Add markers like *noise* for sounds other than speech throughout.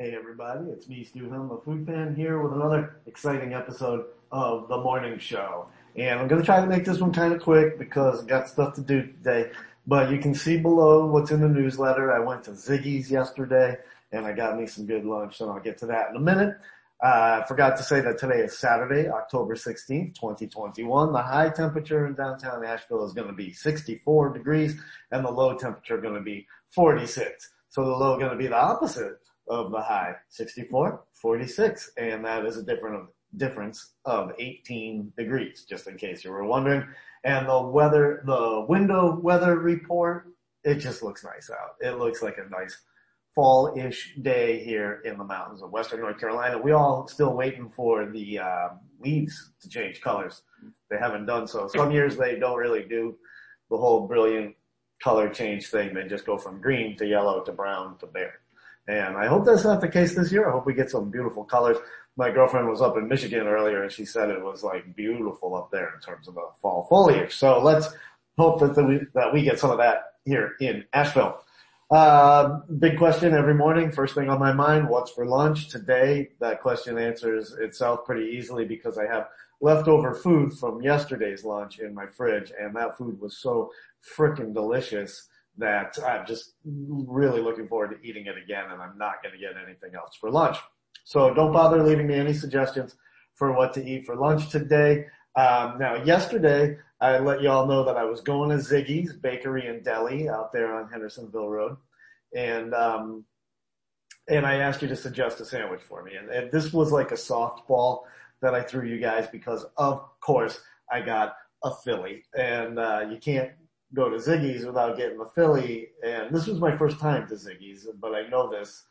Hey everybody, it's me, Stu Helm, the food fan here with another exciting episode of The Morning Show. And I'm gonna try to make this one kind of quick because I got stuff to do today. But you can see below what's in the newsletter. I went to Ziggy's yesterday and I got me some good lunch and I'll get to that in a minute. Uh, I forgot to say that today is Saturday, October 16th, 2021. The high temperature in downtown Asheville is going to be 64 degrees and the low temperature going to be 46. So the low going to be the opposite of the high, 64, 46. And that is a different difference of 18 degrees, just in case you were wondering. And the weather, the window weather report, it just looks nice out. It looks like a nice fall-ish day here in the mountains of western North Carolina. We all still waiting for the uh, leaves to change colors. They haven't done so. Some years they don't really do the whole brilliant color change thing. They just go from green to yellow to brown to bare. And I hope that's not the case this year. I hope we get some beautiful colors. My girlfriend was up in Michigan earlier and she said it was like beautiful up there in terms of the fall foliage. So let's hope that, the, that we get some of that here in Asheville. Uh, big question every morning. First thing on my mind, what's for lunch today? That question answers itself pretty easily because I have leftover food from yesterday's lunch in my fridge and that food was so freaking delicious that I'm just really looking forward to eating it again and I'm not going to get anything else for lunch. So don't bother leaving me any suggestions for what to eat for lunch today. Um, now yesterday I let you all know that I was going to Ziggy's Bakery and Deli out there on Hendersonville Road. And, um, and I asked you to suggest a sandwich for me. And, and this was like a softball that I threw you guys because of course I got a Philly and, uh, you can't go to Ziggy's without getting a Philly. And this was my first time to Ziggy's, but I know this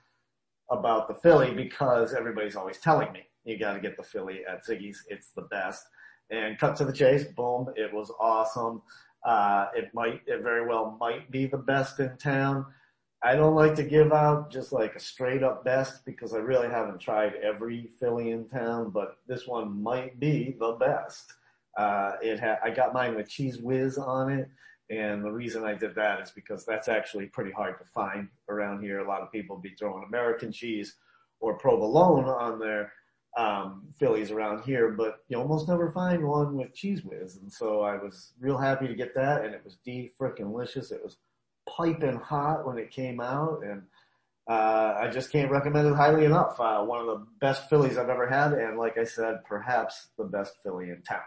about the Philly because everybody's always telling me you got to get the Philly at Ziggy's. It's the best and cut to the chase. Boom. It was awesome. Uh, it might, it very well might be the best in town. I don't like to give out just like a straight up best because I really haven't tried every Philly in town, but this one might be the best. Uh, it had, I got mine with Cheez Whiz on it. And the reason I did that is because that's actually pretty hard to find around here. A lot of people be throwing American cheese or provolone on their um, around here, but you almost never find one with Cheez Whiz. And so I was real happy to get that and it was de frickin' delicious. It was piping hot when it came out and, uh, I just can't recommend it highly enough. Uh, one of the best Phillies I've ever had. And like I said, perhaps the best Philly in town.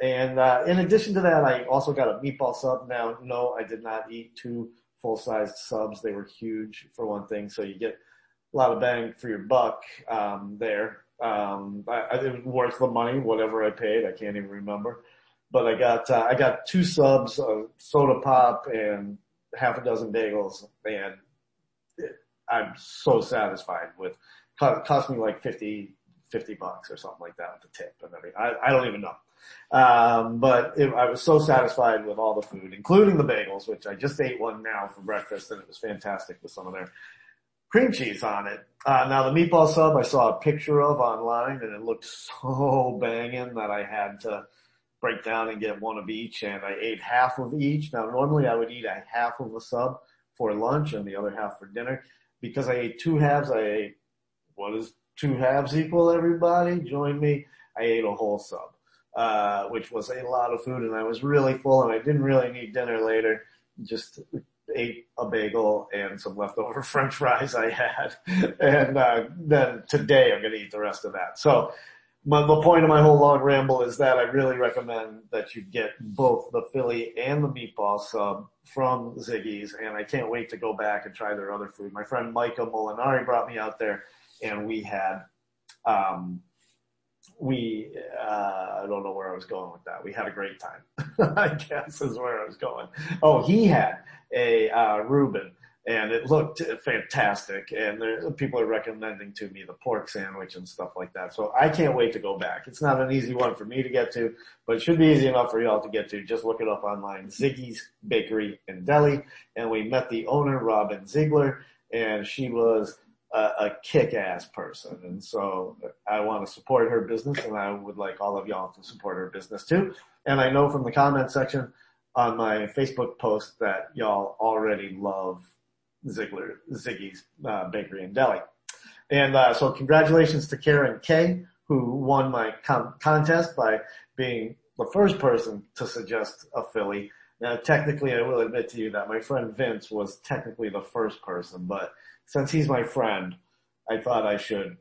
And, uh, in addition to that, I also got a meatball sub. Now, no, I did not eat two full-sized subs. They were huge for one thing. So you get a lot of bang for your buck um, there. Um, I, I, it was worth the money, whatever I paid. I can't even remember. But I got uh, I got two subs, a soda pop, and half a dozen bagels, and it, I'm so satisfied with. Cost, cost me like 50, 50 bucks or something like that with the tip and everything. I, I don't even know. Um, but it, I was so satisfied with all the food, including the bagels, which I just ate one now for breakfast and it was fantastic with some of their cream cheese on it. Uh, now the meatball sub I saw a picture of online and it looked so banging that I had to break down and get one of each and I ate half of each. Now normally I would eat a half of a sub for lunch and the other half for dinner. Because I ate two halves, I ate, what is two halves equal everybody? Join me. I ate a whole sub, uh, which was a lot of food and I was really full and I didn't really need dinner later. Just ate a bagel and some leftover *laughs* french fries I had. And, uh, then today I'm going to eat the rest of that. So my, the point of my whole long ramble is that I really recommend that you get both the Philly and the meatball sub from Ziggy's and I can't wait to go back and try their other food. My friend Micah Molinari brought me out there and we had, um, we, uh, I don't know where I was going with that. We had a great time, *laughs* I guess is where I was going. Oh, he had a, uh, Reuben and it looked fantastic. And there, people are recommending to me the pork sandwich and stuff like that. So I can't wait to go back. It's not an easy one for me to get to, but it should be easy enough for y'all to get to. Just look it up online, Ziggy's Bakery and Deli. And we met the owner, Robin Ziegler, and she was a, a kick-ass person. And so I want to support her business and I would like all of y'all to support her business too. And I know from the comment section on my Facebook post that y'all already love Ziegler, Ziggy's uh, Bakery and Deli. And uh, so congratulations to Karen K, who won my con- contest by being the first person to suggest a Philly. Now, technically, I will admit to you that my friend Vince was technically the first person, but since he's my friend, I thought I should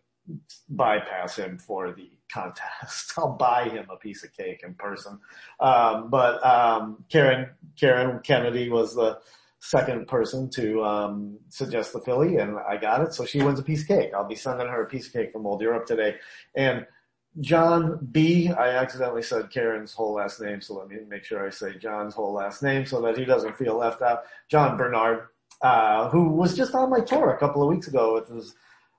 bypass him for the contest. *laughs* I'll buy him a piece of cake in person. Um, but um, Karen Karen Kennedy was the second person to um, suggest the Philly, and I got it. So she wins a piece of cake. I'll be sending her a piece of cake from Old Europe today. And John B. I accidentally said Karen's whole last name, so let me make sure I say John's whole last name so that he doesn't feel left out. John Bernard, uh, who was just on my tour a couple of weeks ago with his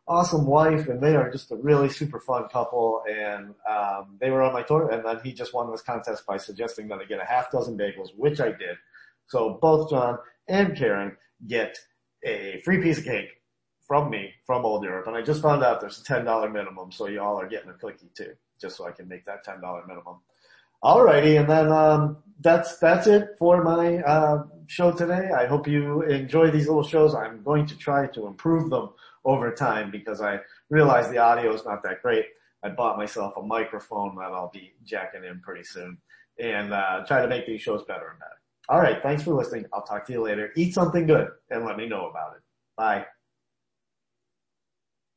awesome wife, and they are just a really super fun couple. And um, they were on my tour, and then he just won this contest by suggesting that I get a half dozen bagels, which I did. So both John and Karen get a free piece of cake from me from Old Europe. And I just found out there's a $10 minimum, so y'all are getting a cookie too, just so I can make that $10 minimum. Alrighty, and then um, that's that's it for my uh, show today. I hope you enjoy these little shows. I'm going to try to improve them over time because I realize the audio is not that great. I bought myself a microphone that I'll be jacking in pretty soon and uh, try to make these shows better and better. All right, thanks for listening. I'll talk to you later. Eat something good and let me know about it. Bye.